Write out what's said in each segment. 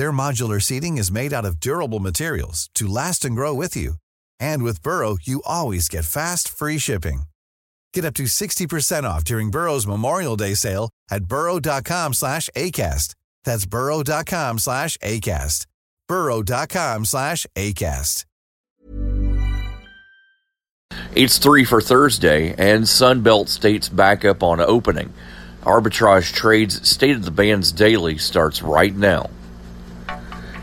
Their modular seating is made out of durable materials to last and grow with you. And with Burrow, you always get fast, free shipping. Get up to 60% off during Burrow's Memorial Day sale at burrow.com slash ACAST. That's burrow.com slash ACAST. burrow.com slash ACAST. It's three for Thursday, and Sunbelt State's back up on opening. Arbitrage Trades State of the Bands Daily starts right now.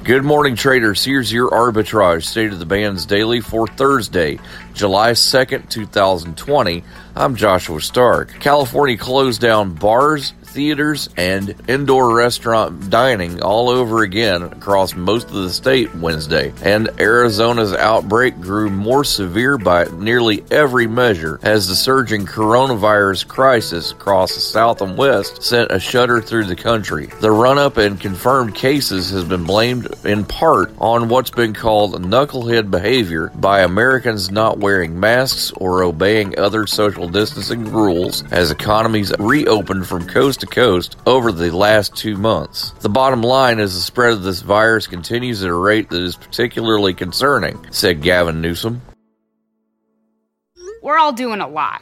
Good morning, traders. Here's your arbitrage state of the bands daily for Thursday, July 2nd, 2020. I'm Joshua Stark. California closed down bars, theaters, and indoor restaurant dining all over again across most of the state Wednesday. And Arizona's outbreak grew more severe by nearly every measure as the surging coronavirus crisis across the south and west sent a shudder through the country. The run up in confirmed cases has been blamed in part on what's been called knucklehead behavior by Americans not wearing masks or obeying other social distancing rules as economies reopened from coast to coast over the last two months. The bottom line is the spread of this virus continues at a rate that is particularly concerning, said Gavin Newsom. We're all doing a lot.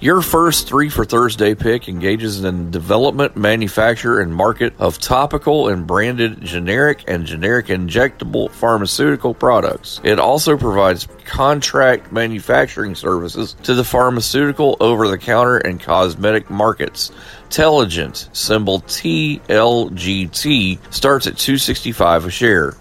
Your first three for Thursday pick engages in development, manufacture, and market of topical and branded generic and generic injectable pharmaceutical products. It also provides contract manufacturing services to the pharmaceutical, over the counter, and cosmetic markets. Teligent, symbol TLGT, starts at 265 a share.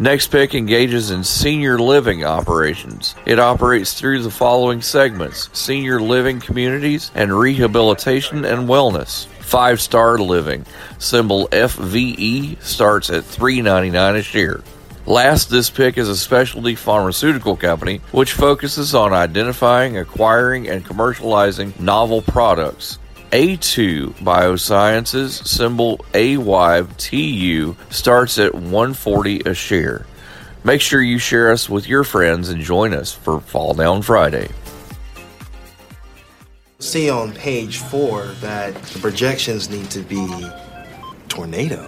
Next Pick engages in senior living operations. It operates through the following segments senior living communities and rehabilitation and wellness. Five star living, symbol FVE, starts at $3.99 a share. Last, this pick is a specialty pharmaceutical company which focuses on identifying, acquiring, and commercializing novel products. Aytu Biosciences, symbol AYTU, starts at 140 a share. Make sure you share us with your friends and join us for Fall Down Friday. See on page four that the projections need to be tornado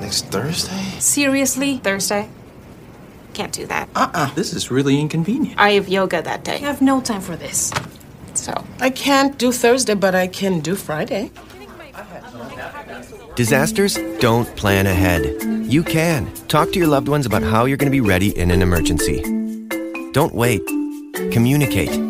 next Thursday. Seriously? Thursday? Can't do that. Uh-uh. This is really inconvenient. I have yoga that day. I have no time for this. I can't do Thursday, but I can do Friday. Disasters don't plan ahead. You can. Talk to your loved ones about how you're going to be ready in an emergency. Don't wait. Communicate.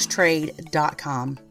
trade.com.